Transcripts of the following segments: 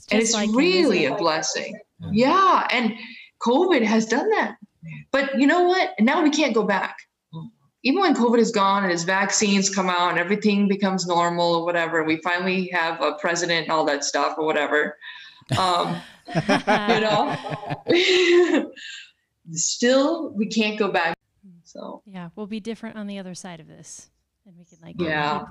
It's and it's like really a invisible. blessing. Yeah. Yeah, and COVID has done that. But you know what? Now we can't go back. Even when COVID is gone and his vaccines come out and everything becomes normal or whatever, we finally have a president and all that stuff or whatever. Um, you know, still we can't go back. So Yeah, we'll be different on the other side of this, and we can like Yeah.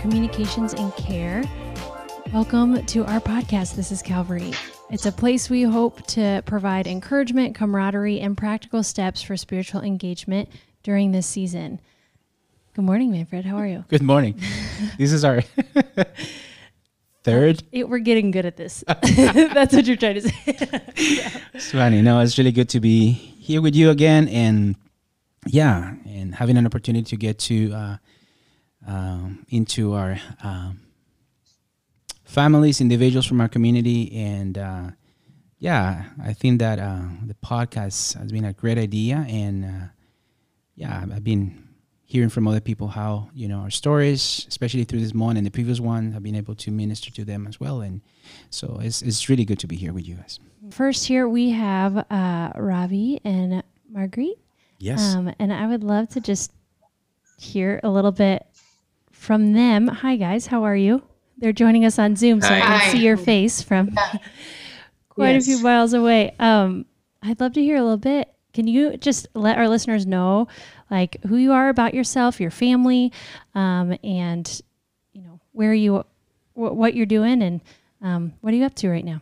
Communications and Care. Welcome to our podcast. This is Calvary. It's a place we hope to provide encouragement, camaraderie, and practical steps for spiritual engagement during this season. Good morning, Manfred. How are you? Good morning. this is our third. It, we're getting good at this. That's what you're trying to say. It's funny. No, it's really good to be here with you again, and yeah, and having an opportunity to get to uh, um, into our um, families, individuals from our community, and uh, yeah, I think that uh, the podcast has been a great idea, and uh, yeah, I've been hearing from other people how you know our stories, especially through this one and the previous one, I've been able to minister to them as well, and so it's it's really good to be here with you guys. First, here we have uh, Ravi and Marguerite. Yes. Um, and I would love to just hear a little bit from them. Hi, guys. How are you? They're joining us on Zoom, so I Hi. can see your face from quite a few miles away. Um, I'd love to hear a little bit. Can you just let our listeners know, like, who you are about yourself, your family, um, and you know where you, wh- what you're doing, and um, what are you up to right now?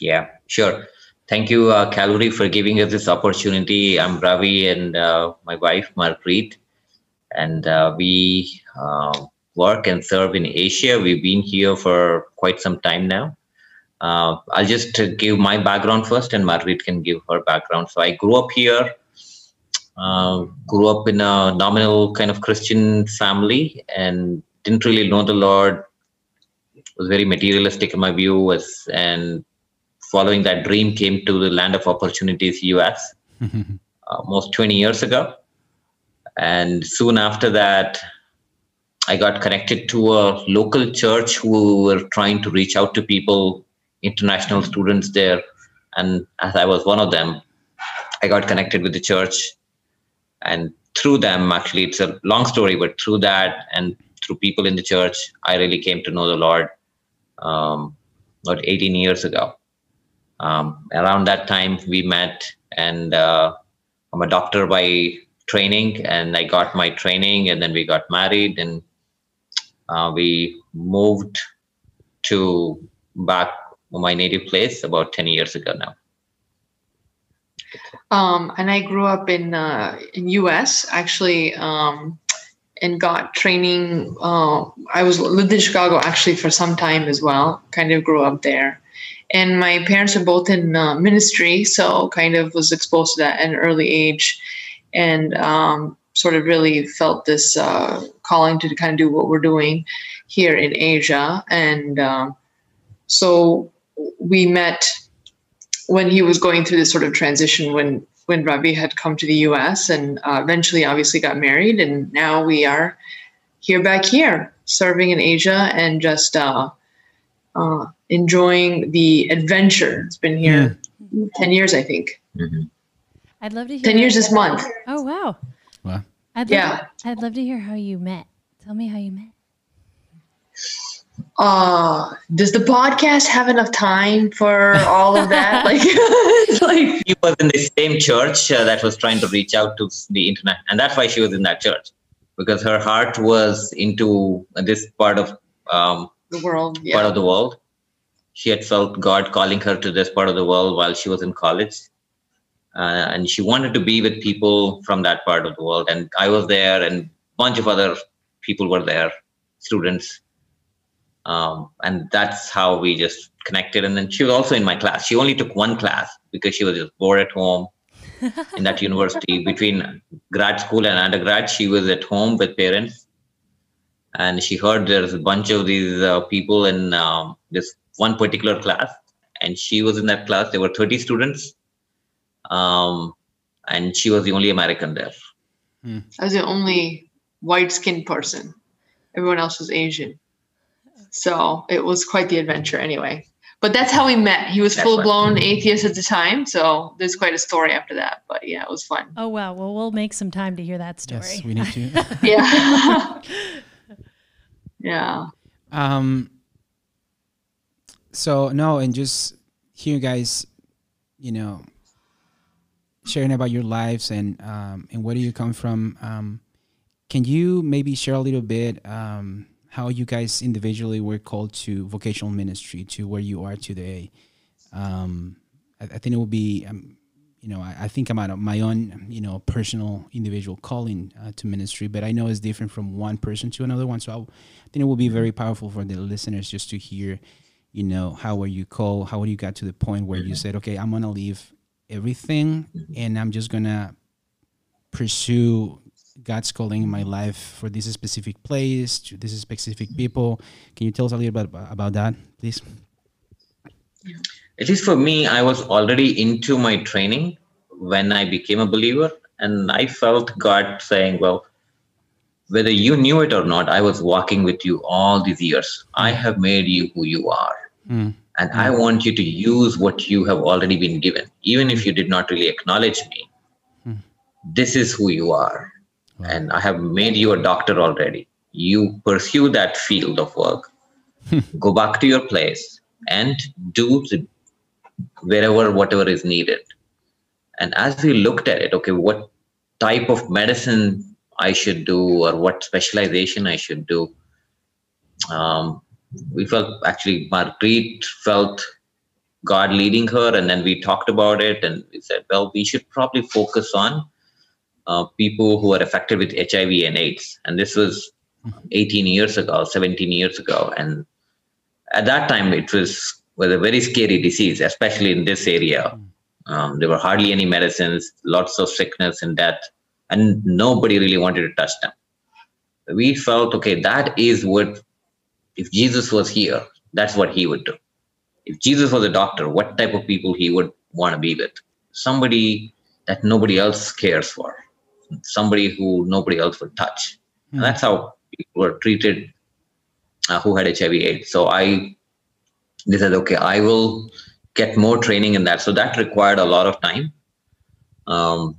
Yeah, sure. Thank you, uh, Calvary, for giving us this opportunity. I'm Ravi and uh, my wife, Marguerite, and uh, we uh, work and serve in Asia. We've been here for quite some time now. Uh, I'll just give my background first, and Marguerite can give her background. So I grew up here, uh, grew up in a nominal kind of Christian family, and didn't really know the Lord. Was very materialistic in my view, was and following that dream came to the land of opportunities us almost 20 years ago and soon after that i got connected to a local church who were trying to reach out to people international students there. And as i was one of them i got connected with the church. And through them actually it's a long story but through that and through people in the church i really came to know the lord um, about 18 years ago. Um, around that time we met and uh, i'm a doctor by training and i got my training and then we got married and uh, we moved to back my native place about 10 years ago now Um, and I grew up in uh, in U.S. actually, um, and got training. Uh, I was lived in Chicago actually for some time as well. Kind of grew up there, and my parents are both in uh, ministry, so kind of was exposed to that at an early age, and um, sort of really felt this uh, calling to kind of do what we're doing here in Asia, and um, so we met when he was going through this sort of transition when when Ravi had come to the U.S. and uh, eventually, obviously, got married, and now we are here back here serving in Asia and just uh, uh, enjoying the adventure. It's been here ten years, I think. I'd love to hear. Ten years this month. Oh wow. Wow. I'd love, Yeah. I'd love to hear how you met. Tell me how you met. Uh, does the podcast have enough time for all of that? like, like she was in the same church uh, that was trying to reach out to the internet and that's why she was in that church because her heart was into this part of um, the world. part Yeah. of the world she had felt god calling her to this part of the world while she was in college uh, and she wanted to be with people from that part of the world and i was there and a bunch of other people were there students um, and that's how we just connected. And then she was also in my class. She only took one class because she was just bored at home in that university. Between grad school and undergrad, she was at home with parents, and she heard there's a bunch of these uh, people in um, this one particular class, and she was in that class. There were 30 students, um, and she was the only American there. I was the only white skinned person. Everyone else was Asian. So it was quite the adventure anyway. But that's how we met. He was That's full blown atheist at the time. So there's quite a story after that. But yeah, it was fun. Oh wow. Well, we'll make some time to hear that story. Yes, we need to. Yeah. yeah. um. So no, and just hear you guys, you know, sharing about your lives and um and where do you come from. Um, can you maybe share a little bit um how you guys individually were called to vocational ministry to where you are today? Um, I, I think it would be um, you know, I, I think I'm out of my own, you know, personal individual calling uh, to ministry, but I know it's different from one person to another one. So I think it will be very powerful for the listeners just to hear, you know, how were you called, how you got to the point where you said, okay, I'm gonna leave everything mm-hmm. and I'm just gonna pursue God's calling in my life for this specific place, to this specific mm-hmm. people. Can you tell us a little bit about, about that, please? at least for me, I was already into my training when I became a believer. And I felt God saying, Well, whether you knew it or not, I was walking with you all these years. I mm. have made you who you are. Mm. And I want you to use what you have already been given, even if you did not really acknowledge me. Hmm. This is who you are. Wow. And I have made you a doctor already. You pursue that field of work, go back to your place and do the wherever whatever is needed and as we looked at it okay what type of medicine i should do or what specialization i should do um, we felt actually marguerite felt god leading her and then we talked about it and we said well we should probably focus on uh, people who are affected with hiv and aids and this was 18 years ago 17 years ago and at that time it was was a very scary disease, especially in this area. Um, there were hardly any medicines, lots of sickness and death, and nobody really wanted to touch them. We felt, okay, that is what, if Jesus was here, that's what he would do. If Jesus was a doctor, what type of people he would want to be with? Somebody that nobody else cares for, somebody who nobody else would touch. And that's how people were treated uh, who had HIV/AIDS. So I they said, okay, I will get more training in that. So that required a lot of time. Um,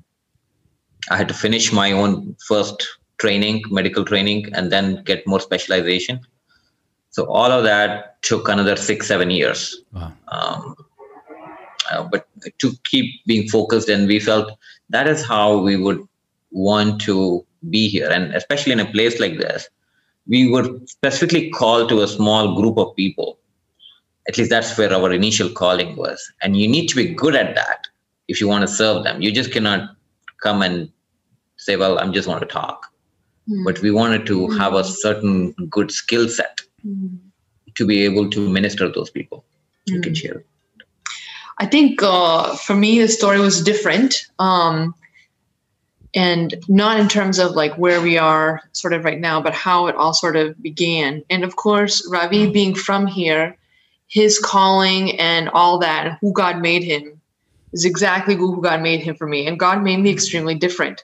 I had to finish my own first training, medical training, and then get more specialization. So all of that took another six, seven years. Wow. Um, uh, but to keep being focused, and we felt that is how we would want to be here, and especially in a place like this, we were specifically called to a small group of people. At least that's where our initial calling was. And you need to be good at that if you want to serve them. You just cannot come and say well i'm just want to talk. But we wanted to have a certain good skill set to be able to minister to those people you can share I think uh, for me, the story was different. Um, and not in terms of like where we are sort of right now, but how it all sort of began. And of course, Ravi being from here, his calling and all that, and who God made him is exactly who God made him for me. And God made me extremely different.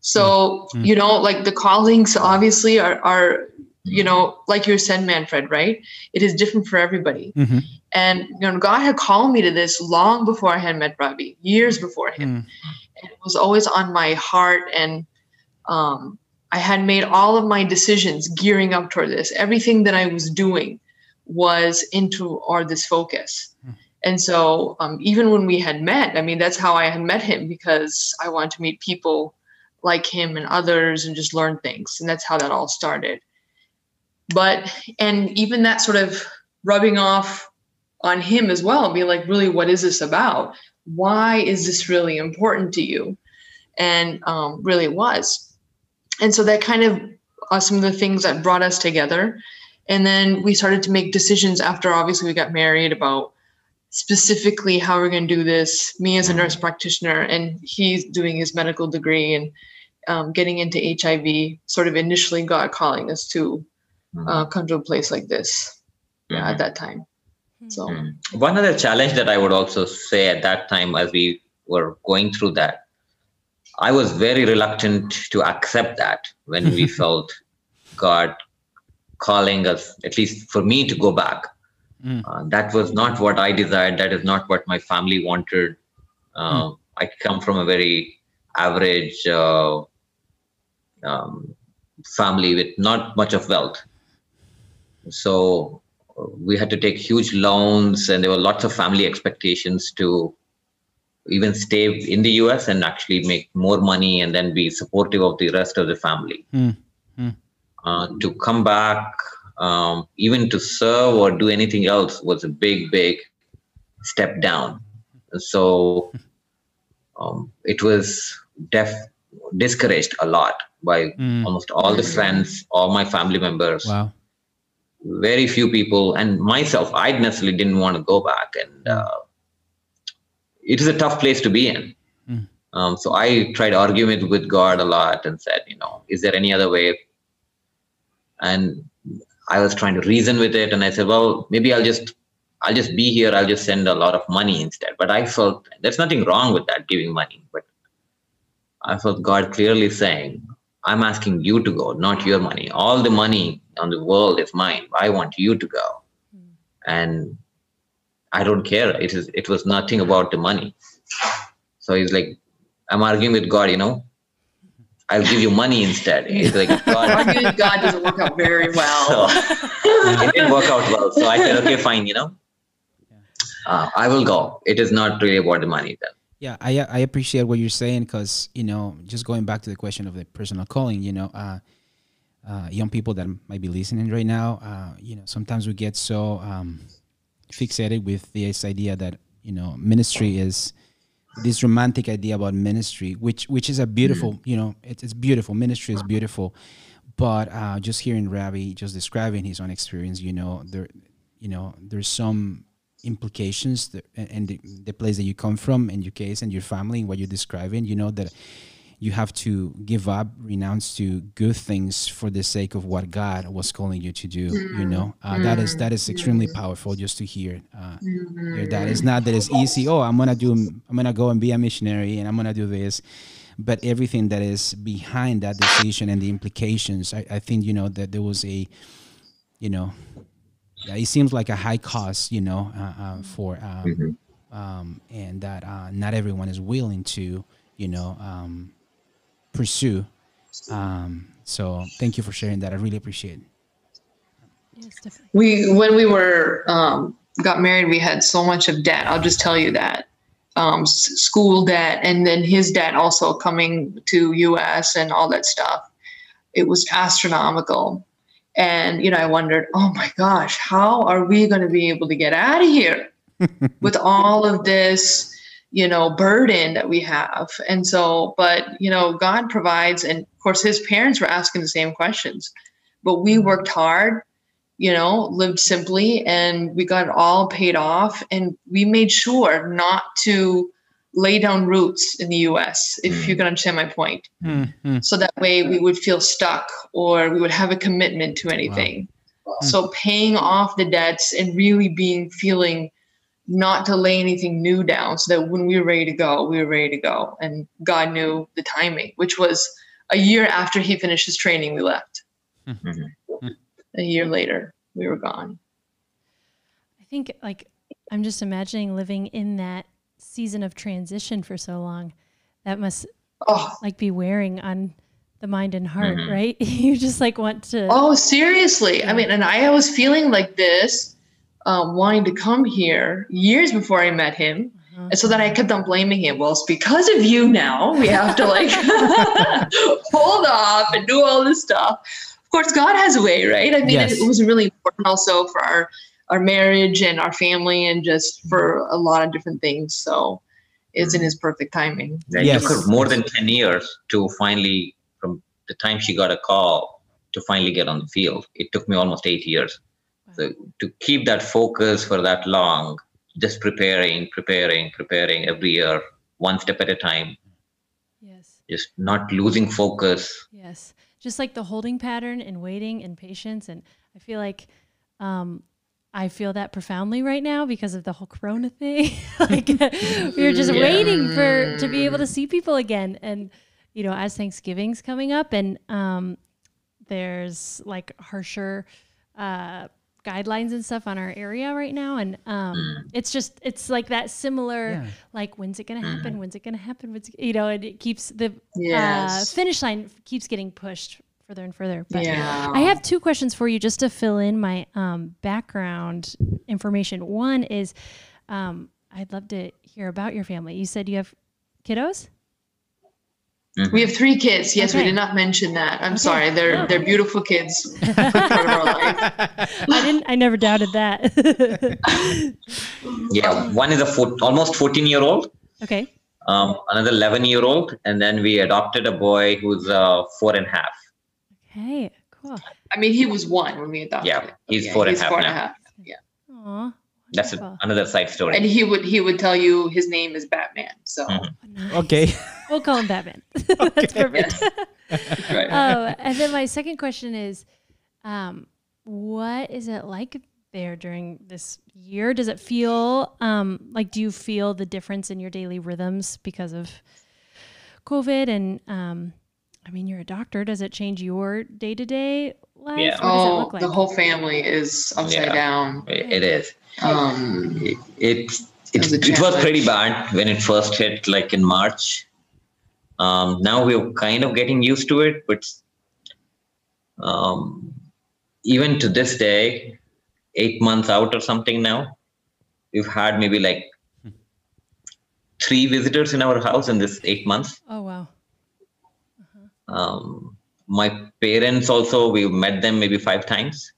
So, Mm. you know, like the callings obviously are, are, you know, like you said, Manfred, right? It is different for everybody. Mm-hmm. And you know, God had called me to this long before I had met Ravi, years before him. Mm. And it was always on my heart. And um, I had made all of my decisions gearing up toward this. Everything that I was doing was into or this focus. Hmm. And so um, even when we had met, I mean, that's how I had met him because I wanted to meet people like him and others and just learn things. And that's how that all started. But, and even that sort of rubbing off on him as well, be like, really, what is this about? Why is this really important to you? And um, really, was. And so that kind of are some of the things that brought us together. And then we started to make decisions after obviously we got married about specifically how we're going to do this. Me as a nurse practitioner, and he's doing his medical degree and um, getting into HIV. Sort of initially, God calling us to uh, come to a place like this. Yeah, at that time. So Mm. One other challenge that I would also say at that time, as we were going through that, I was very reluctant to accept that when we felt God calling us, at least for me, to go back. Mm. Uh, that was not what I desired. That is not what my family wanted. Uh, I come from a very average uh, um, family with not much of wealth. So uh, we had to take huge loans, and there were lots of family expectations to even stay in the US and actually make more money and then be supportive of the rest of the family. Mm, mm. Uh, to come back, um, even to serve or do anything else, was a big, big step down. So um, it was def discouraged a lot by Mm. almost all the friends, all my family members Wow. Very few people and myself i necessarily didn't want to go back. And uh, it is a tough place to be in. Mm. um, so i tried arguing with, with god a lot and said you know is there any other way? And i was trying to reason with it. And i said well maybe i'll just i'll just be here. I'll just send a lot of money instead. But i felt there's nothing wrong with that giving money. But i felt god clearly saying i'm asking you to go not your money. All the money on the world is mine. I want you to go. And i don't care. It is it was nothing about the money. So he's like i'm arguing with god you know? I'll give you money instead. He's like god. Arguing with God doesn't work out very so well. it didn't work out well. So i said okay fine you know. Uh, i will go. It is not really about the money then Yeah, I I appreciate what you're saying because you know, just going back to the question of the personal calling, you know, uh, uh, young people that might be listening right now, uh, you know, sometimes we get so um, fixated with this idea that you know, ministry is this romantic idea about ministry, which which is a beautiful, you know, it's it's beautiful. Ministry is beautiful, but uh, just hearing Ravi just describing his own experience, you know, there, you know, there's some implications that, and the, the place that you come from and your case and your family and what you're describing you know that you have to give up renounce to good things for the sake of what god was calling you to do you know? Uh, that is that is extremely powerful just to hear uh, hear that. It's not that it's easy oh i'm gonna do i'm gonna go and be a missionary and i'm gonna do this but everything that is behind that decision and the implications i, I think you know that there was a you know yeah, it seems like a high cost, you know, uh, uh, for um, um, and that uh, not everyone is willing to, you know, um, pursue. Um, so thank you for sharing that. I really appreciate it. Yes, we when we were um, got married, we had so much of debt. I'll just tell you that um, s- school debt, and then his debt also coming to U.S. and all that stuff. It was astronomical, and you know, I wondered, oh my gosh, how are we going to be able to get out of here with all of this? you know burden that we have and so but you know god provides and of course his parents were asking the same questions but we mm-hmm. worked hard you know, lived simply and we got it all paid off. And we made sure not to lay down roots in the US, if hmm. you can understand my point. Hmm, hmm. So that way we would feel stuck or we would have a commitment to anything. So paying off the debts and really being feeling not to lay anything new down so that when we were ready to go, we were ready to go. And God knew the timing, which was a year after he finished his training, we left. A year later, we were gone. I think like I'm just imagining living in that season of transition for so long. That must Oh, like be wearing on the mind and heart, right? you just like want to oh, seriously. I mean, and I was feeling like this, um, wanting to come here years before I met him. Uh-huh. And so then I kept on blaming him. Well, it's because of you now. We have to like hold off and do all this stuff. Of course, God has a way, right? I mean, Yes. it, it was really important also for our our marriage and our family and just for a lot of different things. So it's in his perfect timing. It Yes. took her more than 10 years to finally, from the time she got a call to finally get on the field. It took me almost eight years. So to keep that focus for that long, just preparing, preparing, preparing every year, one step at a time, Yes. just not losing focus. Yes. Just like the holding pattern and waiting and patience. And I feel like um, I feel that profoundly right now because of the whole Corona thing. like we were just Yeah. waiting for to be able to see people again. And you know, as Thanksgiving's coming up, and um, there's like harsher uh, guidelines and stuff on our area right now, and um, it's just it's like that similar. Yeah. Like when's it gonna happen? When's it gonna happen? When's it, you know? And it keeps the uh, finish line keeps getting pushed further and further. But Yeah. I have two questions for you just to fill in my um, background information. One is um, I'd love to hear about your family. You said you have kiddos? We have three kids. Yes, Okay. we did not mention that. I'm Okay. sorry. They're No. they're beautiful kids. Good part of our life. I didn't. I never doubted that. Yeah, one is a four, almost 14 year old, okay. um, another 11 year old, and then we adopted a boy who's uh, four and a half. Okay. Cool. I mean, he was one when we adopted. Yeah, him. he's four and a half four and a now. half. Aw. That's a, another side story. And he would he would tell you his name is Batman. So Mhm. Oh, nice. Okay. We'll call him Batman. That's perfect. right. oh, and then my second question is, um, what is it like there during this year? Does it feel um, like do you feel the difference in your daily rhythms because of COVID? And um, I mean, you're a doctor. Does it change your day to day life? Yeah. What does it oh, look like? the whole family is upside Yeah. down. It- it is. Um, It, it, It was it, it was pretty bad when it first hit, like in March. Um, now we're kind of getting used to it, but um, even to this day, eight months out or something now, we've had maybe like three visitors in our house in this eight months. oh wow. Um, my parents also, we've met them maybe five times.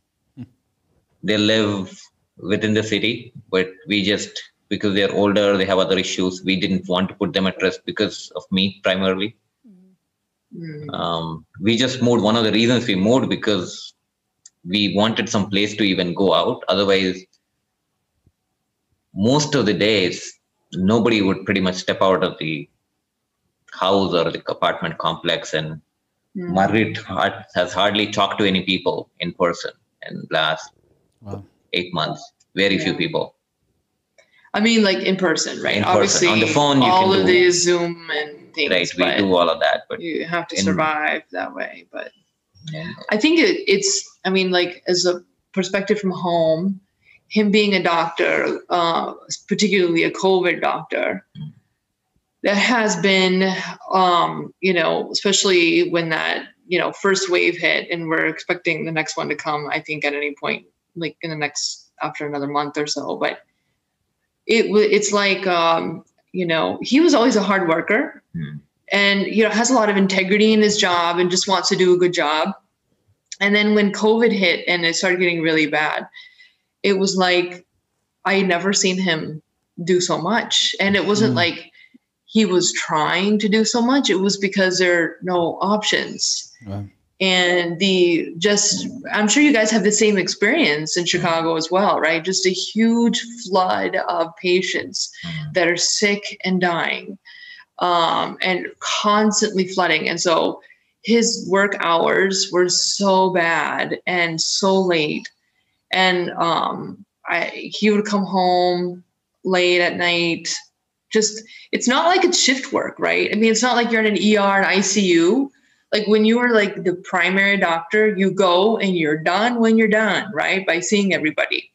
They live within the city, but we just, because they're older, they have other issues, we didn't want to put them at risk because of me primarily. mm, Um, we just moved. One of the reasons we moved because we wanted some place to even go out. Otherwise, most of the days, nobody would pretty much step out of the house or the apartment complex. And mm. Marguerite has hardly talked to any people in person in last Wow. eight months. Very few people. I mean, like in person, right? In person. Obviously, On the phone, you all can of do- these Zoom and things, Right. We do all of that, but you have to in- survive that way. But yeah. I think it, it's, I mean, like as a perspective from home, him being a doctor, uh, particularly a COVID doctor, that has been, um, you know, especially when that, you know, first wave hit and we're expecting the next one to come, I think at any point, like in the next, after another month or so. But it it's like, um, you know, he was always a hard worker Hmm. and, you know, has a lot of integrity in his job and just wants to do a good job. And then when COVID hit and it started getting really bad, it was like I had never seen him do so much. And it wasn't Mm. like he was trying to do so much, it was because there are no options. Wow. And the just, I'm sure you guys have the same experience in Chicago as well, right? Just a huge flood of patients that are sick and dying um, and constantly flooding. And so his work hours were so bad and so late. And um, I, he would come home late at night. Just, it's not like it's shift work, right? I mean, it's not like you're in an ER and ICU. Like when you are like the primary doctor, you go and you're done when you're done, right? By seeing everybody,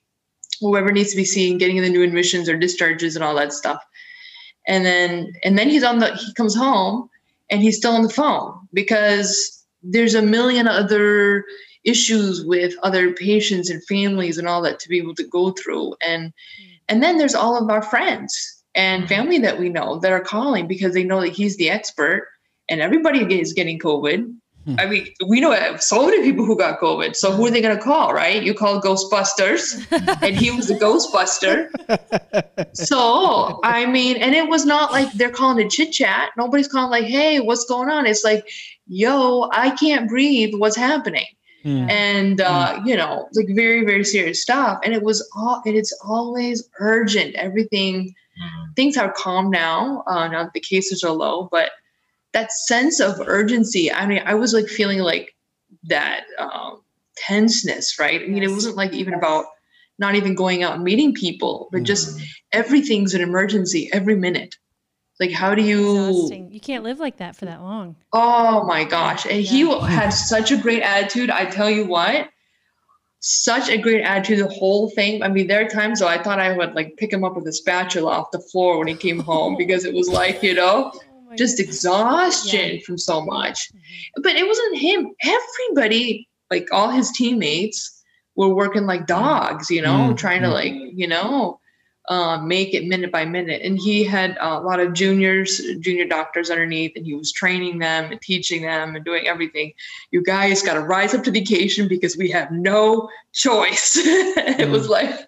whoever needs to be seen, getting the new admissions or discharges and all that stuff and then and then he's on the he comes home and he's still on the phone because there's a million other issues with other patients and families and all that to be able to go through and and then there's all of our friends and family that we know that are calling because they know that he's the expert and everybody is getting covid Hmm. I mean, we know so many people who got COVID. So who are they going to call, right? You call Ghostbusters, and he was a Ghostbuster. So I mean, and it was not like they're calling it chit chat. Nobody's calling like, "Hey, what's going on?" It's like, "Yo, I can't breathe. What's happening?" Mm. and uh, you know, like very, very serious stuff. And it was all, and it's always urgent. Everything, things are calm now. Uh, now that the cases are low, but that sense of urgency. I mean, I was like feeling like that um, tenseness, right? I mean, it wasn't like even about not even going out and meeting people, but just Mm. everything's an emergency every minute. Like, how do you? Exhausting. You can't live like that for that long. Oh my gosh. And he had such a great attitude. I tell you what, such a great attitude, the whole thing. I mean, there are times though I thought I would like pick him up with a spatula off the floor when he came home because it was like, you know, Oh just exhaustion from so much. But it wasn't him. Everybody, like all his teammates, were working like dogs, you know, Mm, trying to mm. like, you know, uh, make it minute by minute. And he had a lot of juniors, junior doctors underneath, and he was training them and teaching them and doing everything. You guys got to rise up to the occasion because we have no choice. it was like,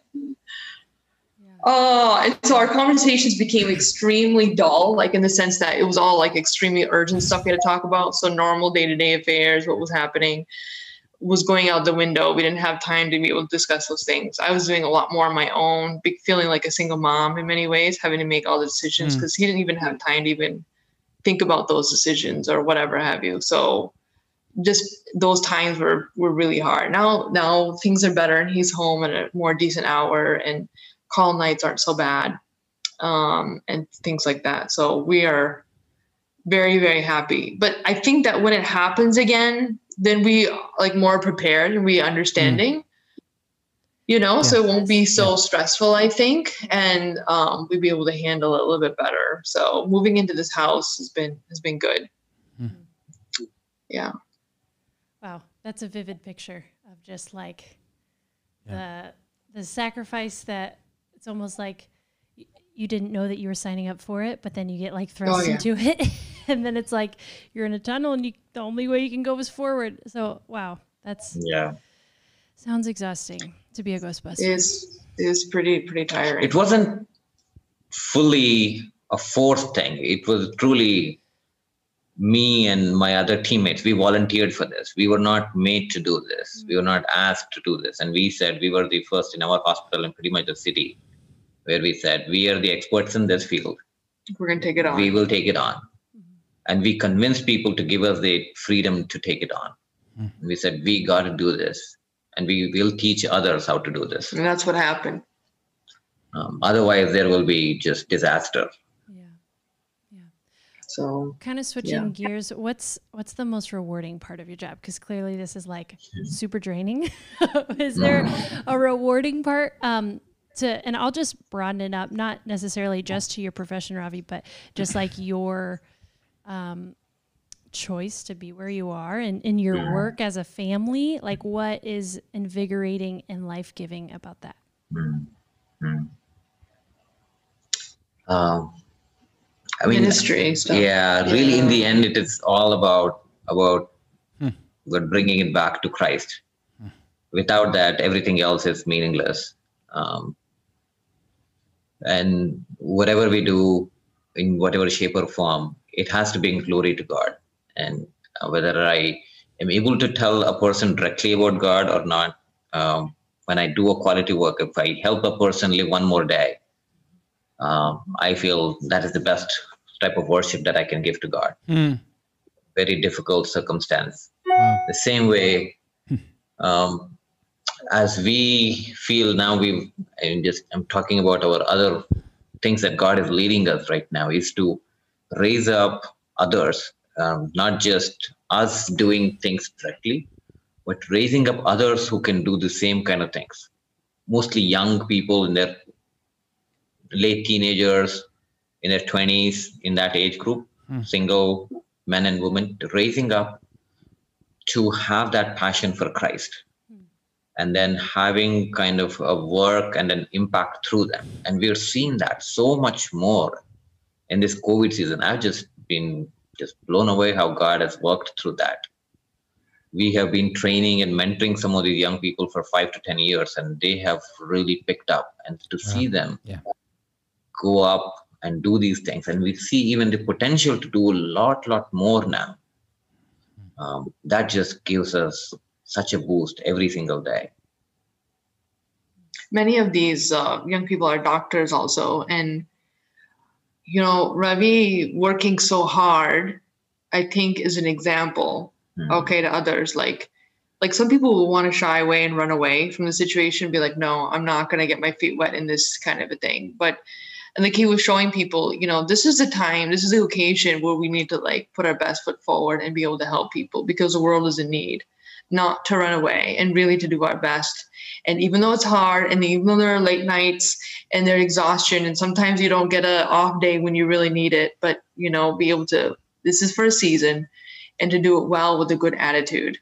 Oh, and so our conversations became extremely dull, like in the sense that it was all like extremely urgent stuff we had to talk about. So normal day to day affairs, what was happening, was going out the window. We didn't have time to be able to discuss those things. I was doing a lot more on my own, feeling like a single mom in many ways, having to make all the decisions Mm. because he didn't even have time to even think about those decisions or whatever have you. So just those times were were really hard. Now now things are better and he's home at a more decent hour and call nights aren't so bad um, and things like that. So we are very very happy. But I think that when it happens again, then we like more prepared and we understanding. You know, so it won't be so Yeah. stressful, I think, and um, we'd be able to handle it a little bit better. So moving into this house has been has been good. Mhm. Yeah. Wow, that's a vivid picture of just like the the sacrifice that it's almost like you didn't know that you were signing up for it, but then you get like thrust yeah. into it, and then it's like you're in a tunnel, and you, the only way you can go is forward. So wow, that's Yeah. sounds exhausting to be a Ghostbuster. is is pretty pretty tiring. It wasn't fully a forced thing. It was truly me and my other teammates. We volunteered for this. We were not made to do this. Mm. We were not asked to do this. And we said we were the first in our hospital and pretty much the city where we said we are the experts in this field. We're gonna take it on. We will take it on. And we convinced people to give us the freedom to take it on. Mhm. We said we got to do this. And we will teach others how to do this. and that's what happened. Um, otherwise, there will be just disaster. Yeah. Yeah. So Kind of switching gears. What's what's the most rewarding part of your job? Because clearly this is like super draining. is there a rewarding part? Um, to and I'll just broaden it up, not necessarily just to your profession, Ravi, but just like your um, choice to be where you are and in your work as a family. Like, what is invigorating and life giving about that? Um, I mean, ministry stuff. yeah, really, in the end, it is all about about Hmm. about bringing it back to Christ. Without that, everything else is meaningless. Um, and whatever we do, in whatever shape or form, it has to bring glory to God. And uh, whether I am able to tell a person directly about God or not, um, when I do a quality work, if I help a person live one more day, um, I feel that is the best type of worship that I can give to God. Mm. Very difficult circumstance. Wow. The same way, um, as we feel now, we I'm just I'm talking about our other things that God is leading us right now is to raise up others, um, not just us doing things directly, but raising up others who can do the same kind of things. Mostly young people in their late teenagers, in their 20s, in that age group, Hmm. single men and women, raising up to have that passion for Christ and then having kind of a work and an impact through them. And we're seeing that so much more in this COVID season. I've just been just blown away how God has worked through that. We have been training and mentoring some of these young people for five to 10 years, and they have really picked up. And to see them Yeah. go up and do these things, and we see even the potential to do a lot, lot more now. Um, that just gives us such a boost every single day many of these uh, young people are doctors also and you know ravi working so hard i think is an example mm-hmm. okay to others like like some people will want to shy away and run away from the situation be like no i'm not going to get my feet wet in this kind of a thing but and like he was showing people you know this is the time this is the occasion where we need to like put our best foot forward and be able to help people because the world is in need not to run away and really to do our best and even though it's hard and even though there are late nights and there's exhaustion and sometimes you don't get a off day when you really need it but you know be able to this is for a season and to do it well with a good attitude.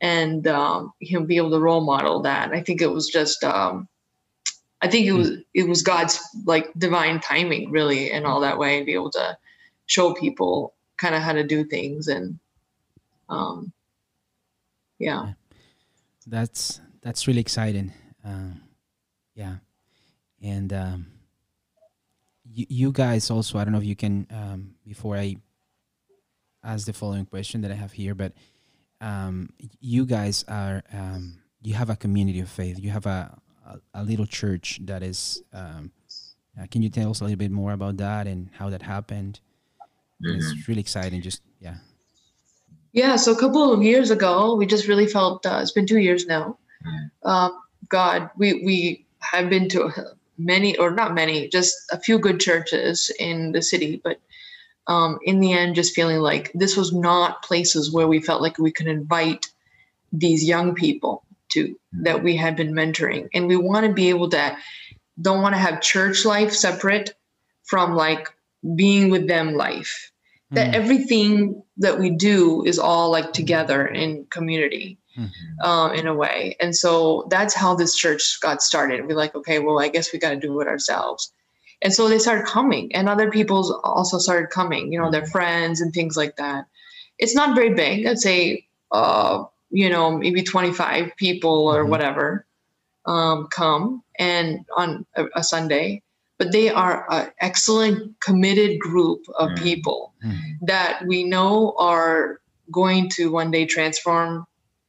And um, him be able to role model that. I think it was just um, i think it was it was god's like divine timing really in all that way and be able to show people kind of how to do things and um, yeah. That's that's really exciting. Um, yeah, and um, you, you guys also. I don't know if you can um, before I ask the following question that I have here, but um, you guys are um, you have a community of faith. You have a a, a little church that is. Um, uh, can you tell us a little bit more about that and how that happened? Mm-hmm. It's really exciting. Just yeah. Yeah, so a couple of years ago, we just really felt uh, it's been two years now. Um, God, we we have been to many, or not many, just a few good churches in the city, but um, in the end, just feeling like this was not places where we felt like we could invite these young people to that we had been mentoring, and we want to be able to don't want to have church life separate from like being with them life. That mm. everything that we do is all like together in community mm-hmm. um, in a way. And so that's how this church got started. We're like, okay, well, I guess we got to do it ourselves. And so they started coming, and other people also started coming, you know, their mm-hmm. friends and things like that. It's not very big. I'd say, uh, you know, maybe 25 people or mm-hmm. whatever um, come and on a, a, Sunday, but they are an excellent, committed group of mm-hmm. people mm-hmm. that we know are going to one day transform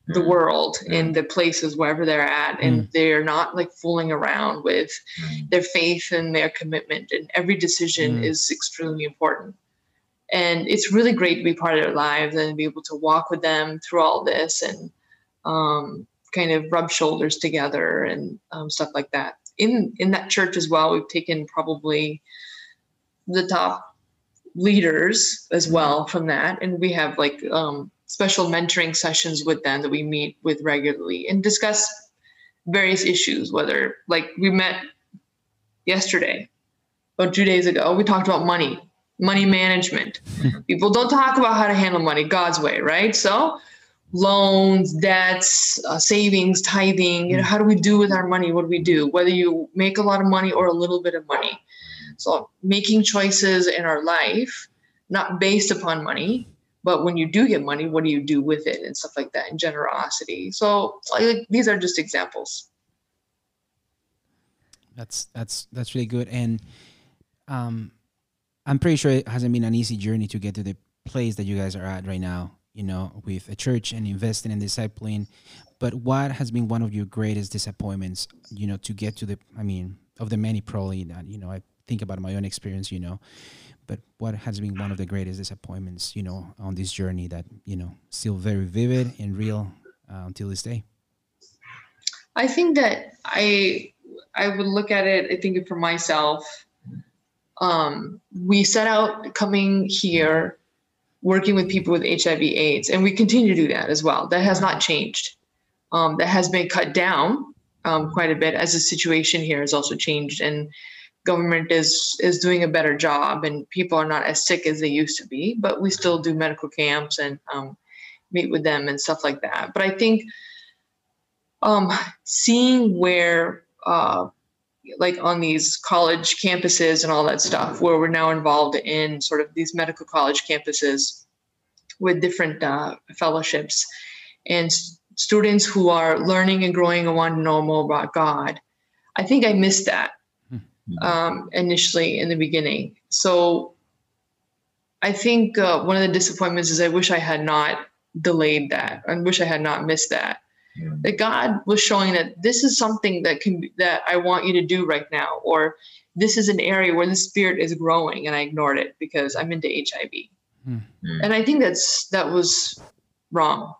the mm. world in the places wherever they're at and mm. they're not like fooling around with mm. their faith and their commitment and every decision mm. is extremely important and it's really great to be part of their lives and be able to walk with them through all this and um, kind of rub shoulders together and um, stuff like that in in that church as well we've taken probably the top leaders as well from that and we have like um, special mentoring sessions with them that we meet with regularly and discuss various issues, whether like we met yesterday or two days ago, we talked about money, money management. People don't talk about how to handle money God's way, right? So loans, debts, uh, savings, tithing, you know, how do we do with our money? What do we do? Whether you make a lot of money or a little bit of money. So making choices in our life, not based upon money, but when you do get money what do you do with it and stuff like that and generosity? So like these are just examples. That's that's that's really good. And um i'm pretty sure it hasn't been an easy journey to get to the place that you guys are at right now you know with a church and investing in discipling but what has been one of your greatest disappointments you know to get to the i mean of the many probably that you know i think about my own experience you know but what has been one of the greatest disappointments you know on this journey that you know still very vivid and real uh, until this day? I think that i i would look at it i think for myself. Um, we set out coming here working with people with hiv aids and we continue to do that as well. That has not changed. Um, that has been cut down um, quite a bit as the situation here has also changed. And government is is doing a better job and people are not as sick as they used to be but we still do medical camps and um, meet with them and stuff like that but i think um, seeing where uh, like on these college campuses and all that stuff where we're now involved in sort of these medical college campuses with different uh, fellowships and students who are learning and growing and want to know more about god i think i missed that. Um, initially in the beginning. So I think uh, one of the disappointments is I wish I had not delayed that. I wish I had not missed that. Mm. That God was showing that this is something that can be, that I want you to do right now, or this is an area where the spirit is growing, and I ignored it because I'm into HIV. Mm. And I think that's that was wrong.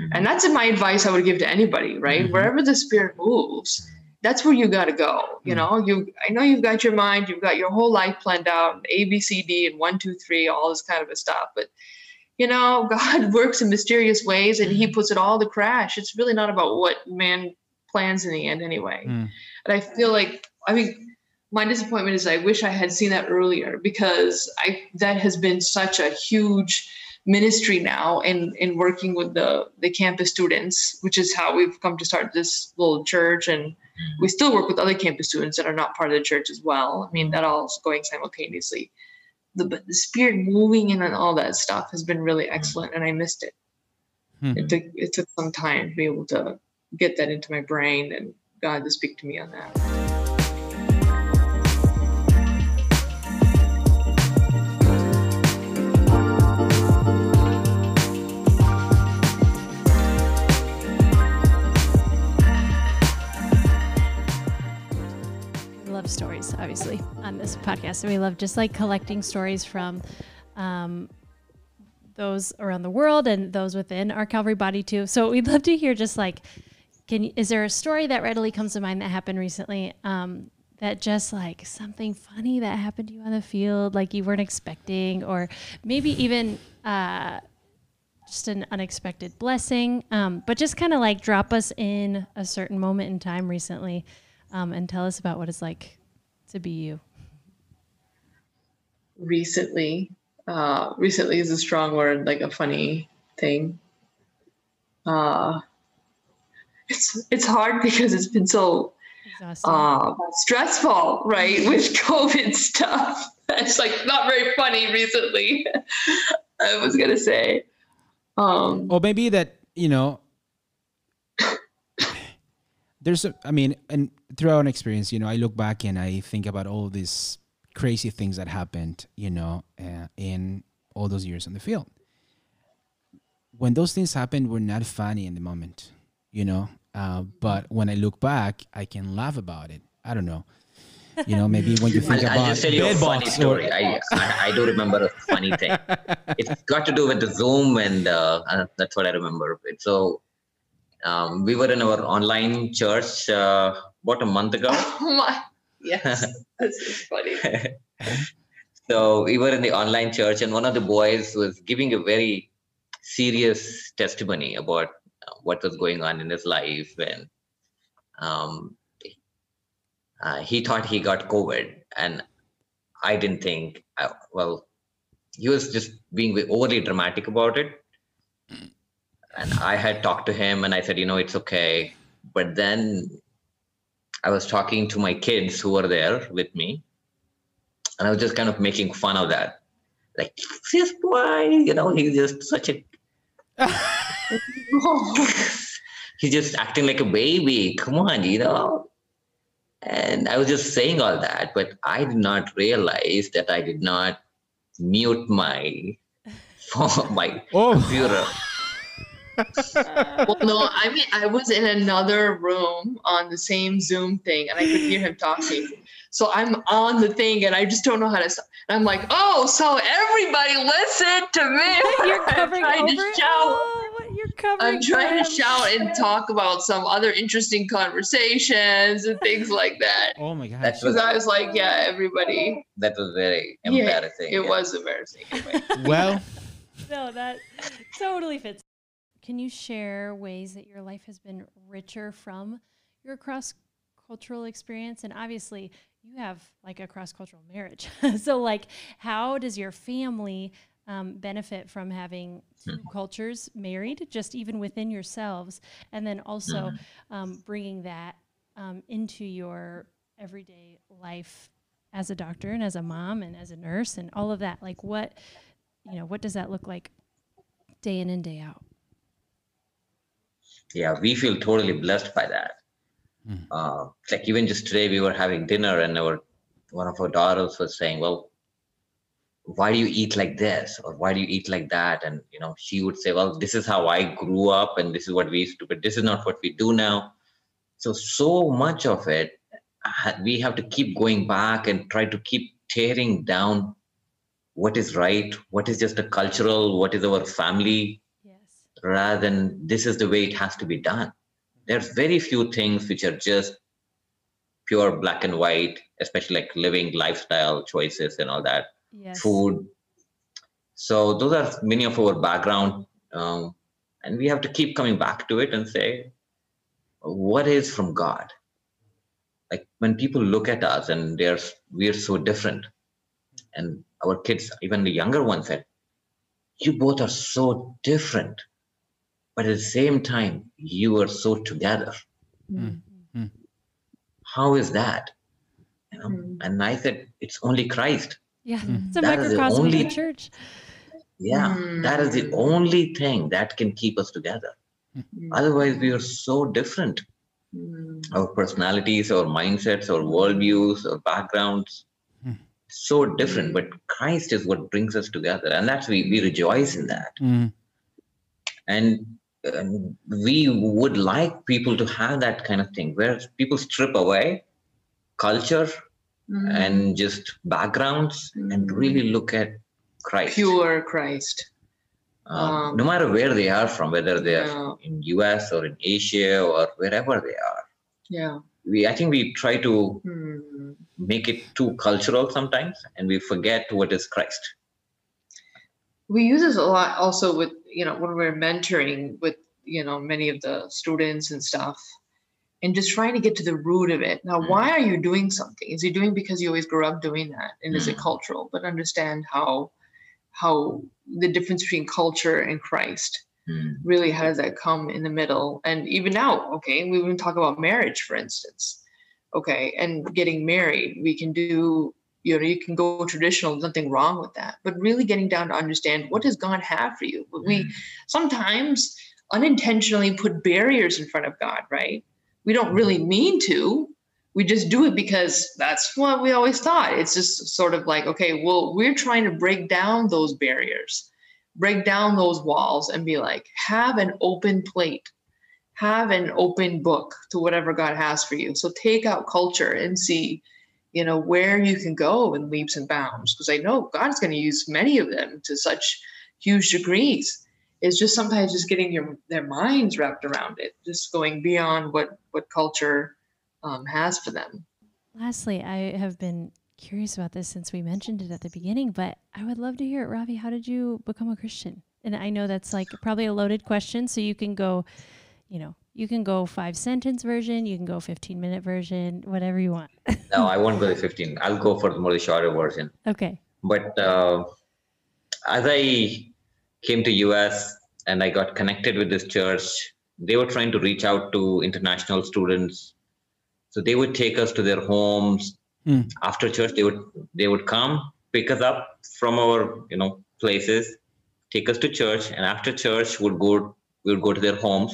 Mhm. And that's my advice I would give to anybody, right? Mhm. Wherever the spirit moves, that's where you got to go. You Mhm. know, you I know you've got your mind, you've got your whole life planned out, A, B, C, D, and one, two, three, all this kind of a stuff. But you know, God works in mysterious ways, and He puts it all to crash. It's really not about what man plans in the end, anyway. Mm. And I feel like I mean, my disappointment is I wish I had seen that earlier because I that has been such a huge ministry now in in working with the the campus students, which is how we've come to start this little church and we still work with other campus students that are not part of the church as well. I mean, that all is going simultaneously. The, but the spirit moving in and all that stuff has been really excellent, and I missed it. Hmm. It took it took some time to be able to get that into my brain and God to speak to me on that. Love stories, obviously, on this podcast. So we love just like collecting stories from um, those around the world and those within our Calvary body too. So we'd love to hear just like, can is there a story that readily comes to mind that happened recently? Um, that just like something funny that happened to you on the field, like you weren't expecting, or maybe even uh, just an unexpected blessing. Um, but just kind of like drop us in a certain moment in time recently um, and tell us about what it's like to be you. recently uh recently is a strong word like a funny thing uh it's it's hard because it's been so Exhausting. uh stressful right with covid stuff it's like not very funny recently i was gonna say um or maybe that you know there's a, i mean and throughout an experience you know i look back and i think about all these crazy things that happened you know uh, in all those years on the field when those things happened were not funny in the moment you know uh, but when i look back i can laugh about it i don't know you know maybe when you think I'll, about I'll just tell you a funny story. or I, I I do remember a funny thing. It's got to do with the Zoom, and uh, uh, that's what I remember. So um, we were in our online church uh, about a month ago. oh my yes that's just funny so we were in the online church, and one of the boys was giving a very serious testimony about uh, what was going on in his life, and um, uh, he thought he got COVID, and I didn't think. Uh, well, he was just being overly dramatic about it, and I had talked to him, and I said, you know, it's okay. But then I was talking to my kids who were there with me, and I was just kind of making fun of that. Like, this boy, you know, he's just such a he's just acting like a baby. Come on, you know. And I was just saying all that, but I did not realize that I did not mute my phone, my oh computer. Well, no, I mean, I was in another room on the same Zoom thing, and I could hear him talking. So I'm on the thing, and I just don't know how to. Stop. And I'm like, "Oh, so everybody listen to me!" You're covering I'm trying over. to shout. Oh, you're covering. I'm trying to shout and talk about some other interesting conversations and things like that. oh my gosh Because I was like, "Yeah, everybody." That was very Yeah, embarrassing. It yeah. was embarrassing. Anyway. well No, that totally fits. Can you share ways that your life has been richer from your cross cultural experience? And obviously, you have like a cross cultural marriage. so, like, how does your family um, benefit from having two cultures married, just even within yourselves? And then also um, bringing that um, into your everyday life as a doctor and as a mom and as a nurse and all of that. Like, what, you know, what does that look like day in and day out? Yeah we feel totally blessed by that. Uh, like even just today we were having dinner and our one of our daughters was saying well why do you eat like this? Or why do you eat like that? And you know she would say well this is how i grew up and this is what we used to but this is not what we do now. So so much of it we have to keep going back and try to keep tearing down what is right what is just a cultural what is our family. Rather than this is the way it has to be done there's very few things which are just pure black and white especially like living lifestyle choices and all that Yes. food. So those are many of our background, um, and we have to keep coming back to it and say, what is from God? Like when people look at us and they're we're so different, and our kids, even the younger ones, said, "You both are so different, but at the same time, you are so together. Mm. How is that?" You know? Mm. And I said, "It's only Christ." Yeah. Mm. It's a That is the microcosm of the church. Yeah, Mm. that is the only thing that can keep us together. Mm. Otherwise, we are so different. Our personalities, our mindsets, our worldviews, our backgrounds, Hmm. so different. But Christ is what brings us together, and that's we we rejoice in that. Mm. And, and we would like people to have that kind of thing, where people strip away culture Mm. and just backgrounds and really look at Christ. pure Christ. um, Um, no matter where they are from, whether they are Yeah. in US or in Asia or wherever they are. Yeah. We, I think we try to Mm. make it too cultural sometimes, and we forget what is Christ. we use this a lot also with you know when we're mentoring with you know many of the students and stuff and just trying to get to the root of it now Mm. why are you doing something is he doing because you always grew up doing that and is it Mm. cultural but understand how how the difference between culture and christ Hmm. really how does that come in the middle and even now okay we even talk about marriage for instance okay and getting married we can do you know you can go traditional there's nothing wrong with that. But really getting down to understand what does god have for you? But we mm. sometimes unintentionally put barriers in front of god right? We don't really mm-hmm. mean to. We just do it because that's what we always thought. It's just sort of like okay well we're trying to break down those barriers break down those walls and be like have an open plate. Have an open book to whatever god has for you. So take out culture and see you know where you can go in leaps and bounds because i know god's going to use many of them to such huge degrees it's just sometimes just getting your their minds wrapped around it just going beyond what what culture um, has for them Lastly, I have been curious about this since we mentioned it at the beginning, but I would love to hear it. Ravi, how did you become a Christian? And I know that's like probably a loaded question, so you can go, you know, you can go five sentence version, you can go 15 minute version, whatever you want. No, I won't go the 15. I'll go for the more the shorter version. okay. But uh, as I came to US and I got connected with this church, they were trying to reach out to international students. So they would take us to their homes Hmm. after church. They would they would come pick us up from our you know places, take us to church, and after church would go we would go to their homes,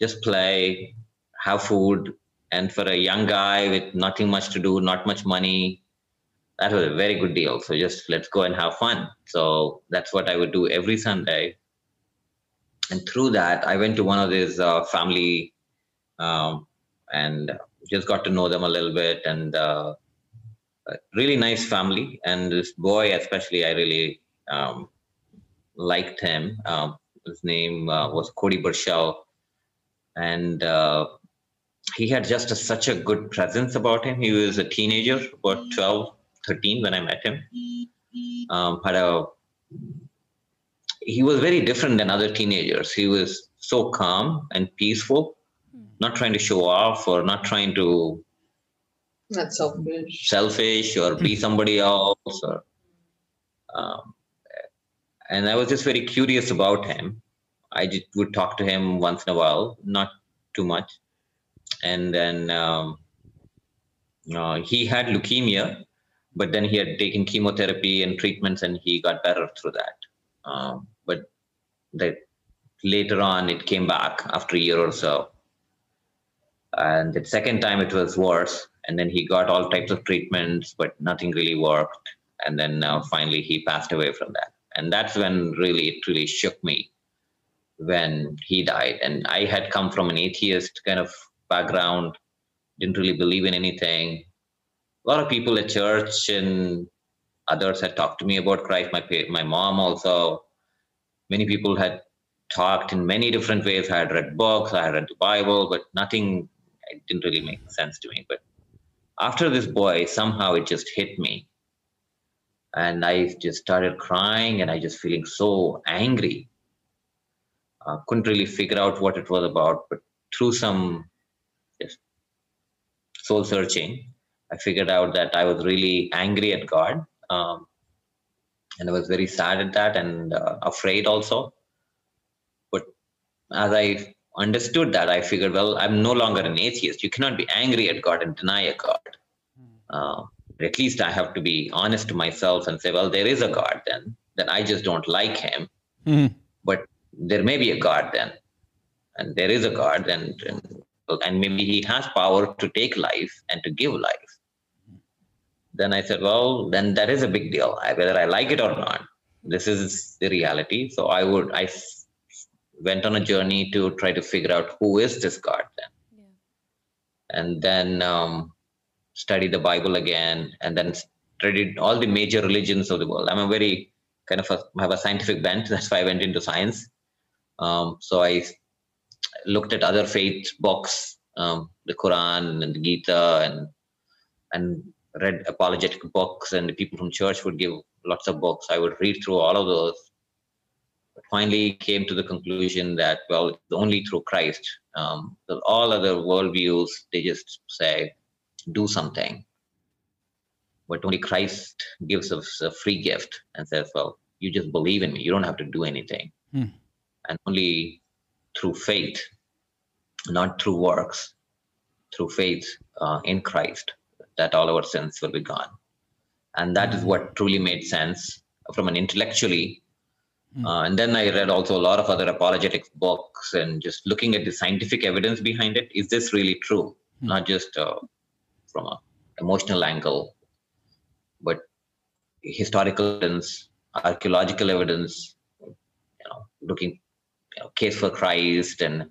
just play, have food, and for a young guy with nothing much to do, not much money, that was a very good deal. So just let's go and have fun. So that's what I would do every Sunday. And through that, I went to one of these uh, family um, and just got to know them a little bit. And uh, really nice family. And this boy, especially, I really um, liked him. Um, his name uh, was Cody Burchell. And uh, he had just a, such a good presence about him. He was a teenager, about 12, 13 when I met him. Um, had a he was very different than other teenagers. He was so calm and peaceful, not trying to show off or not trying to not selfish selfish or be somebody else. Or, um, and I was just very curious about him. I just would talk to him once in a while, not too much. And then um, uh, he had leukemia, but then he had taken chemotherapy and treatments, and he got better through that. Um, but that later on, it came back after a year or so. And the second time, it was worse. And then he got all types of treatments, but nothing really worked. and then uh, finally he passed away from that. And that's when really it really shook me when he died. And I had come from an atheist kind of background, didn't really believe in anything. A lot of people at church and others had talked to me about Christ. My my mom also. Many people had talked in many different ways. I had read books, I had read the Bible, but nothing it didn't really make sense to me. But after this boy, somehow it just hit me. And I just started crying and I just feeling so angry. Uh, couldn't really figure out what it was about, but through some soul searching, I figured out that I was really angry at God. Um, and I was very sad at that and uh, afraid also. But as I understood that, I figured, well, I'm no longer an atheist. You cannot be angry at God and deny a God. Uh, at least I have to be honest to myself and say, well, there is a God then. Then I just don't like him. Mhm. But there may be a God then. And there is a God and, and and maybe he has power to take life and to give life. Then I said, well, then that is a big deal. I, whether I like it or not, this is the reality. So I would, I went on a journey to try to figure out who is this God then. Yeah. And then um, study the Bible again, and then studied all the major religions of the world. I'm a very kind of a, have a scientific bent. That's why I went into science. Um, so I looked at other faith books, um, the Quran and the Gita, and and read apologetic books. And the people from church would give lots of books. I would read through all of those. But finally, came to the conclusion that well, only through Christ. Um, all other worldviews they just say, do something. But only Christ gives us a free gift and says, well, you just believe in me. You don't have to do anything. Hmm. And only through faith, not through works, through faith uh, in Christ, that all our sins will be gone. And that is what truly made sense from an intellectually. Uh, and then I read also a lot of other apologetics books and just looking at the scientific evidence behind it. Is this really true? Not just uh, from a emotional angle, but historical evidence, archaeological evidence, you know, looking you know, Case for Christ and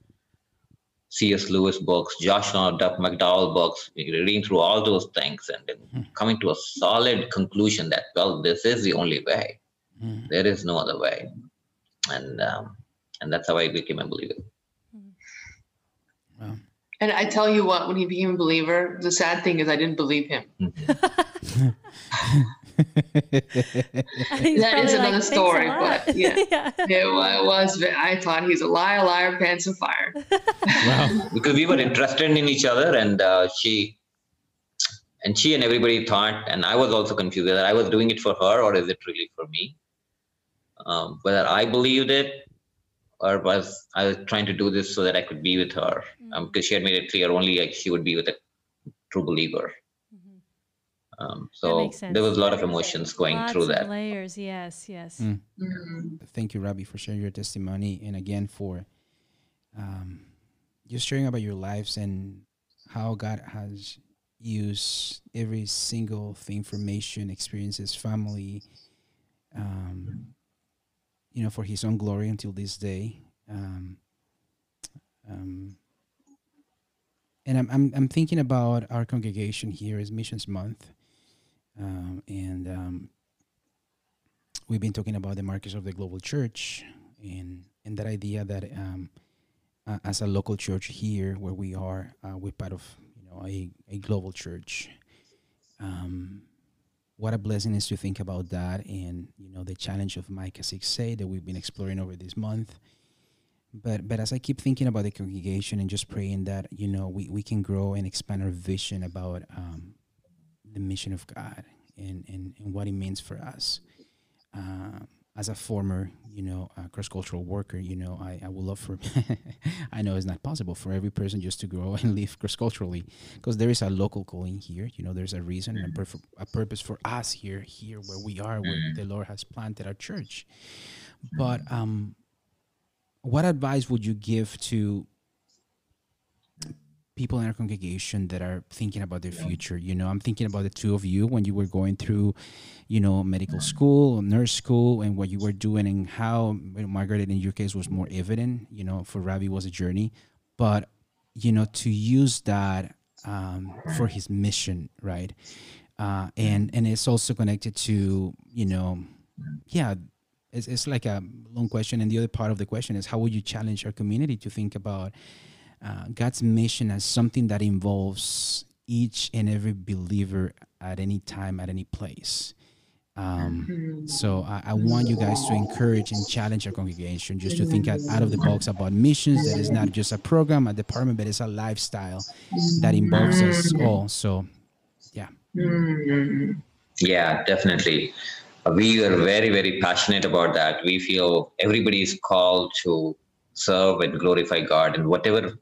C.S. Lewis books, Joshua Duff McDowell books, reading through all those things and then coming to a solid conclusion that, well, this is the only way. Mhm. There is no other way. And um, and that's how I became a believer. Wow. And I tell you what, when he became a believer, the sad thing is I didn't believe him. He's That probably is another "Thanks a story, but yeah. It wa- was. I thought he's a liar, liar, pants of fire. wow. because we were interested in each other and uh, she and she and everybody thought and i was also confused whether i was doing it for her or is it really for me um, whether i believed it or was i was trying to do this so that i could be with her um, because she had made it clear only like she would be with a true believer. Um, so there was a lot of emotions going Lots through that layers. Yes, yes. Mm. Mhm. Thank you, Ravi, for sharing your testimony and again for um, just sharing about your lives and how God has used every single thing, information, experiences, family, um, you know, for His own glory until this day. Um, um, and I'm, I'm I'm thinking about our congregation here is Missions Month, um, and um, we've been talking about the markers of the global church and and that idea that um, uh, as a local church here where we are uh, we're part of you know a, a global church. Um, what a blessing is to think about that and you know the challenge of micah 6 a that we've been exploring over this month. But but as i keep thinking about the congregation and just praying that you know we, we can grow and expand our vision about um, the mission of god and, and, and what it means for us. Uh, as a former, you know, uh, cross-cultural worker, you know, I, I would love for, I know it's not possible for every person just to grow and live cross-culturally because there is a local calling here, you know, there's a reason and a, perf- a purpose for us here, here where we are, where the Lord has planted our church. But um, what advice would you give to people in our congregation that are thinking about their future. You know, I'm thinking about the two of you when you were going through, you know, medical school, nurse school, and what you were doing, and how Marguerite, in your case, was more evident. You know, for Ravi was a journey, but you know, to use that um, for his mission, right? Uh, and and it's also connected to you know, yeah, it's, it's like a long question. And the other part of the question is how would you challenge our community to think about uh, God's mission as something that involves each and every believer at any time, at any place. Um, so I, I want you guys to encourage and challenge our congregation just to think out, out of the box about missions. That is not just a program, a department, but it's a lifestyle that involves us all. So, yeah. Yeah, definitely. We are very, very passionate about that. We feel everybody is called to serve and glorify God in whatever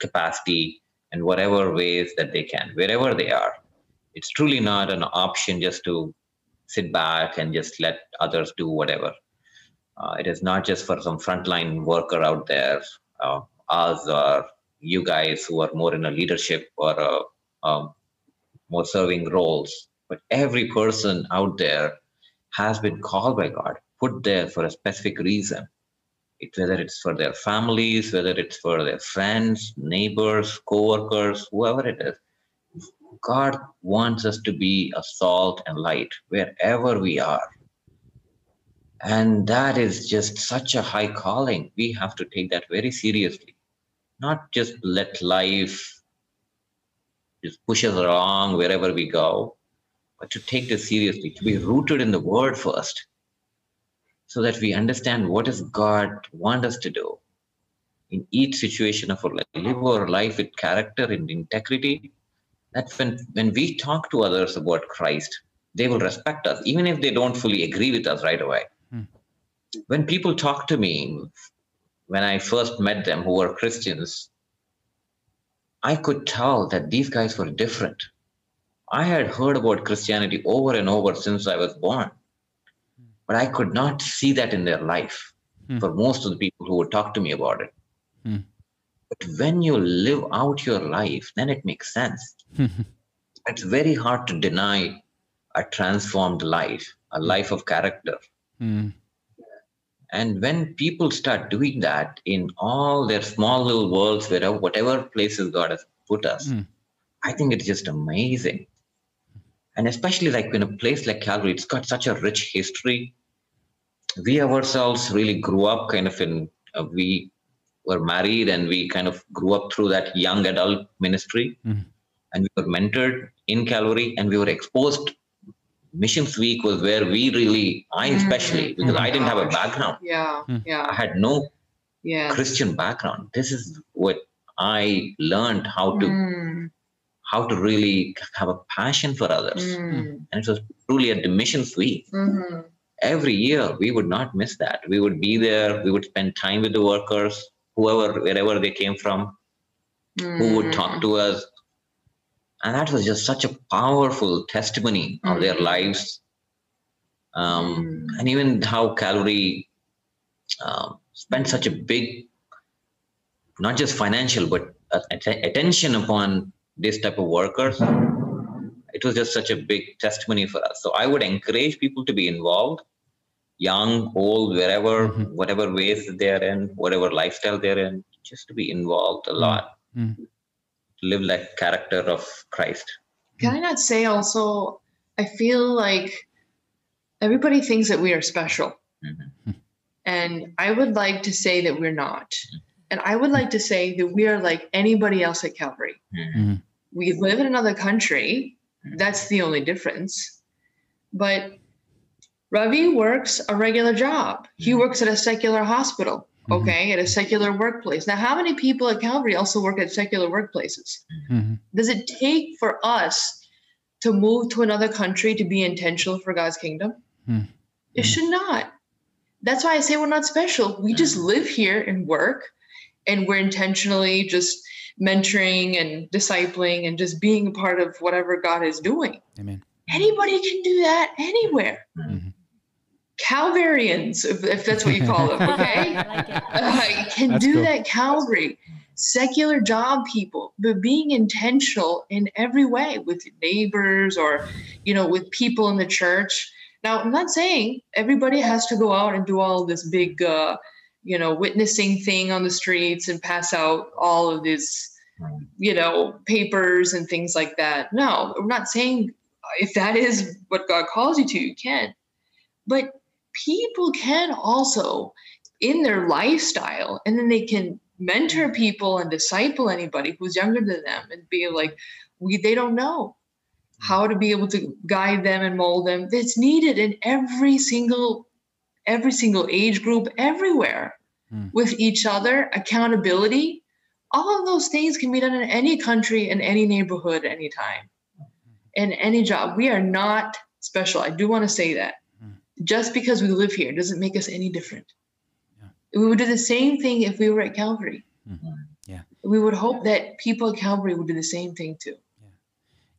capacity and whatever ways that they can, wherever they are. It's truly not an option just to sit back and just let others do whatever. Uh, it is not just for some frontline worker out there, uh, us or you guys who are more in a leadership or a, um, more serving roles. But every person out there has been called by God, put there for a specific reason. It, whether it's for their families, whether it's for their friends, neighbors, co-workers, whoever it is. God wants us to be a salt and light wherever we are. And that is just such a high calling. We have to take that very seriously. Not just let life just push us along wherever we go, but to take this seriously, to be rooted in the word first, so that we understand what does God want us to do in each situation of our life. Live our life with character and integrity. That when, when we talk to others about Christ, they will respect us, even if they don't fully agree with us right away. Hmm. When people talk to me, when I first met them who were Christians, I could tell that these guys were different. I had heard about Christianity over and over since I was born, but I could not see that in their life for most of the people who would talk to me about it. Hmm. But when you live out your life, then it makes sense. it's very hard to deny a transformed life, a life of character. Mm. And when people start doing that in all their small little worlds, wherever, whatever places God has put us, Mm. I think it's just amazing. And especially like in a place like Calvary, it's got such a rich history. We ourselves really grew up kind of in, uh, we were married and we kind of grew up through that young adult ministry. Mhm. And we were mentored in Calvary and we were exposed. Missions Week was where we really, I especially, because I didn't have a background. Yeah, yeah I had no yeah. Christian background. This is what I learned how to Mm, how to really have a passion for others. mm, And it was truly at the missions week. mhm. Every year we would not miss that. We would be there, we would spend time with the workers, whoever, wherever they came from, who would talk to us. And that was just such a powerful testimony of their lives. Um, And even how Calvary um, spent such a big, not just financial, but uh, att- attention upon this type of workers. It was just such a big testimony for us. So I would encourage people to be involved, young, old, wherever, Mhm. whatever ways they're in, whatever lifestyle they're in, just to be involved a lot, Mm. to live like character of Christ. Can I not say also, I feel like everybody thinks that we are special. Mhm. And I would like to say that we're not. And I would like to say that we are like anybody else at Calvary. We live in another country. That's the only difference. But Ravi works a regular job. He works at a secular hospital, Mhm. okay, at a secular workplace. Now, how many people at Calvary also work at secular workplaces? Mhm. Does it take for us to move to another country to be intentional for God's kingdom? Hmm. It should not. That's why I say we're not special. We just live here and work, and we're intentionally just mentoring and discipling and just being a part of whatever God is doing. Amen. Anybody can do that anywhere. Mhm. Calvarians, if, if that's what you call them, okay? I like uh, can That's do cool. that Calvary. secular job people, but being intentional in every way with neighbors or, you know, with people in the church. Now, I'm not saying everybody has to go out and do all this big, uh, you know, witnessing thing on the streets and pass out all of these, you know, papers and things like that. No, we're not saying if that is what God calls you to, you can. But people can also, in their lifestyle, and then they can mentor mm. people and disciple anybody who's younger than them and be like, we they don't know mm. how to be able to guide them and mold them. It's needed in every single every single age group everywhere Mm. with each other, accountability. All of those things can be done in any country, in any neighborhood, anytime, in any job. We are not special. I do want to say that. Mm. Just because we live here doesn't make us any different. Yeah. We would do the same thing if we were at Calvary. Mhm. Yeah. We would hope that people at Calvary would do the same thing too.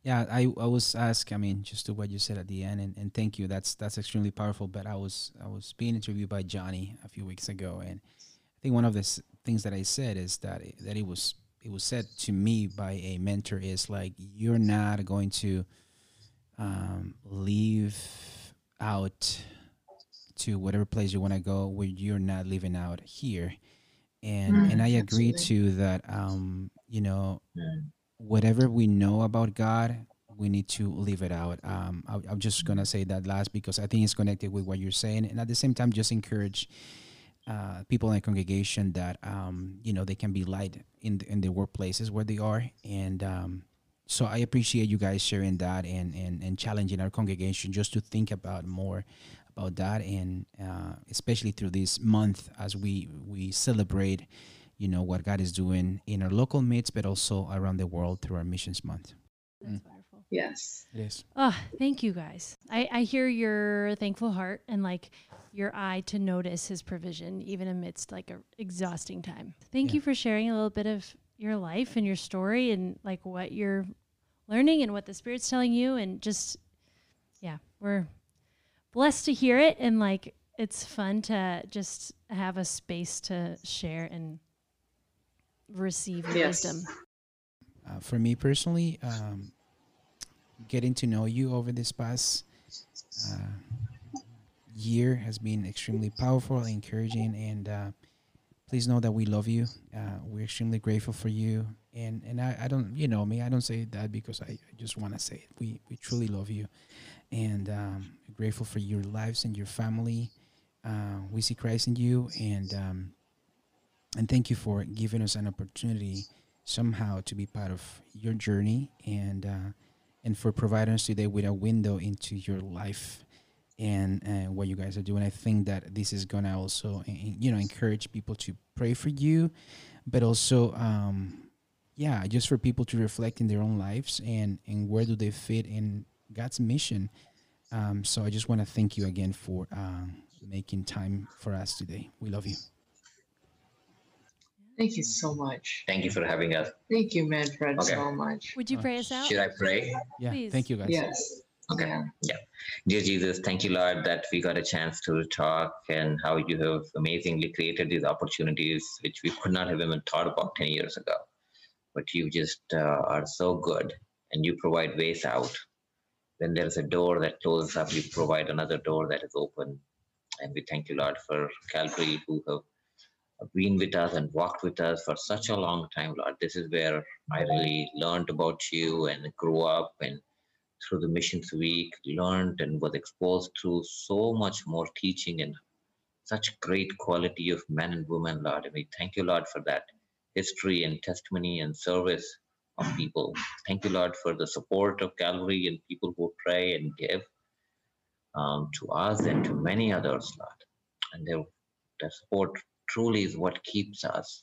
Yeah, I, I was asked. I mean, just to what you said at the end, and, and thank you. That's that's extremely powerful. But I was I was being interviewed by Johnny a few weeks ago, and I think one of the s- things that I said is that it, that it was it was said to me by a mentor is like you're not going to um, leave out to whatever place you want to go where you're not living out here, and Mm, and I agree absolutely. to that. Um, you know, Mm. Whatever we know about God, we need to leave it out. Um, I, I'm just gonna say that last because I think it's connected with what you're saying, and at the same time, just encourage uh, people in the congregation that um, you know they can be light in the, in the workplaces where they are, and um, so I appreciate you guys sharing that and, and and challenging our congregation just to think about more about that, and uh, especially through this month as we we celebrate you know what God is doing in our local midst, but also around the world through our missions month. That's mm. wonderful. Yes. It is. Oh, thank you guys. I, I hear your thankful heart and like your eye to notice his provision even amidst like a exhausting time. Thank Yeah. you for sharing a little bit of your life and your story and like what you're learning and what the spirit's telling you and just yeah, we're blessed to hear it and like it's fun to just have a space to share and receive your Yes. wisdom. Uh, for me personally, um, getting to know you over this past uh, year has been extremely powerful, encouraging, and uh, please know that we love you. Uh, we're extremely grateful for you, and and I, I don't, you know me, I don't say that because I, I just want to say it. We we truly love you, and um, grateful for your lives and your family. Uh, we see Christ in you, and um, and thank you for giving us an opportunity somehow to be part of your journey and uh, and for providing us today with a window into your life and uh, what you guys are doing. I think that this is gonna also uh, you know encourage people to pray for you, but also um, yeah, just for people to reflect in their own lives and and where do they fit in God's mission. Um, so I just want to thank you again for uh, making time for us today. We love you. Thank you so much. Thank you for having us. Thank you, Manfred, Okay. so much. Would you Uh, pray us out? Should I pray? Yeah, Please. thank you guys. Yes. Okay. Yeah. Dear Jesus, thank you, Lord, that we got a chance to talk and how you have amazingly created these opportunities, which we could not have even thought about 10 years ago. But you just uh, are so good and you provide ways out. When there's a door that closes up, you provide another door that is open. And we thank you, Lord, for Calvary who have been with us and walked with us for such a long time, Lord. This is where I really learned about you and grew up and through the missions week learned and was exposed to so much more teaching and such great quality of men and women, Lord. And we thank you, Lord, for that history and testimony and service of people. Thank you, Lord, for the support of Calvary and people who pray and give um, to us and to many others, Lord. And their, their support truly is what keeps us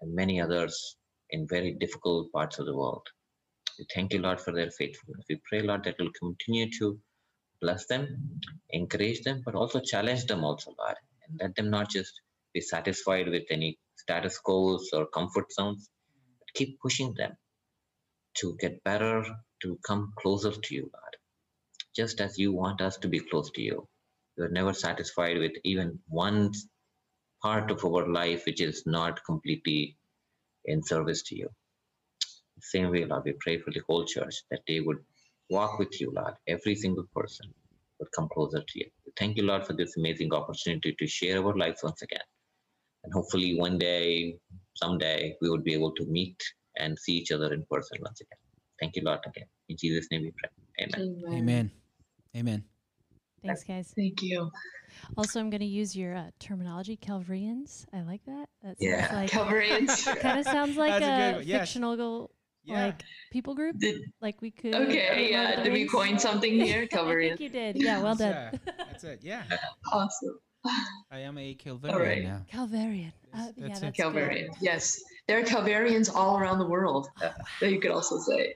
and many others in very difficult parts of the world. We thank you, Lord, for their faithfulness. We pray, Lord, that will continue to bless them, encourage them, but also challenge them also, Lord, and let them not just be satisfied with any status quos or comfort zones, but keep pushing them to get better, to come closer to you, Lord, just as you want us to be close to you. You are never satisfied with even one part of our life which is not completely in service to you. Same way, Lord, we pray for the whole church that they would walk with you, Lord. Every single person would come closer to you. Thank you, Lord, for this amazing opportunity to share our lives once again. And hopefully, one day, someday, we would be able to meet and see each other in person once again. Thank you, Lord, again. In Jesus' name we pray. Amen. Amen. Amen. Thanks, guys. Thank you. Also, I'm going to use your uh, terminology, Calvarians. I like that. That sounds Yeah. like Calvarians. kind of sounds like That's a a. Yes. fictional Yeah. like people group. Did- like we could. okay, yeah. Lord of the Did we coin something here? I think Calvarians. you did. Yeah, well done. That's, uh, that's it. Yeah. Awesome. I am a Calvarian All right. now. Calvarian. Uh, That's yeah, it. that's good. Calvarian. Yes. There are Calvarians all around the world. That you could also say.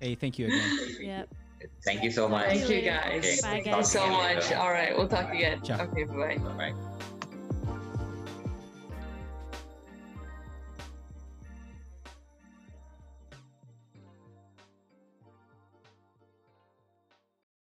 Hey, thank you again. Yep. Thank you so much. Thank you later. guys. Bye, Talk guys. to so much. All right. We'll talk again. Ciao. Okay. Bye bye. Bye-bye.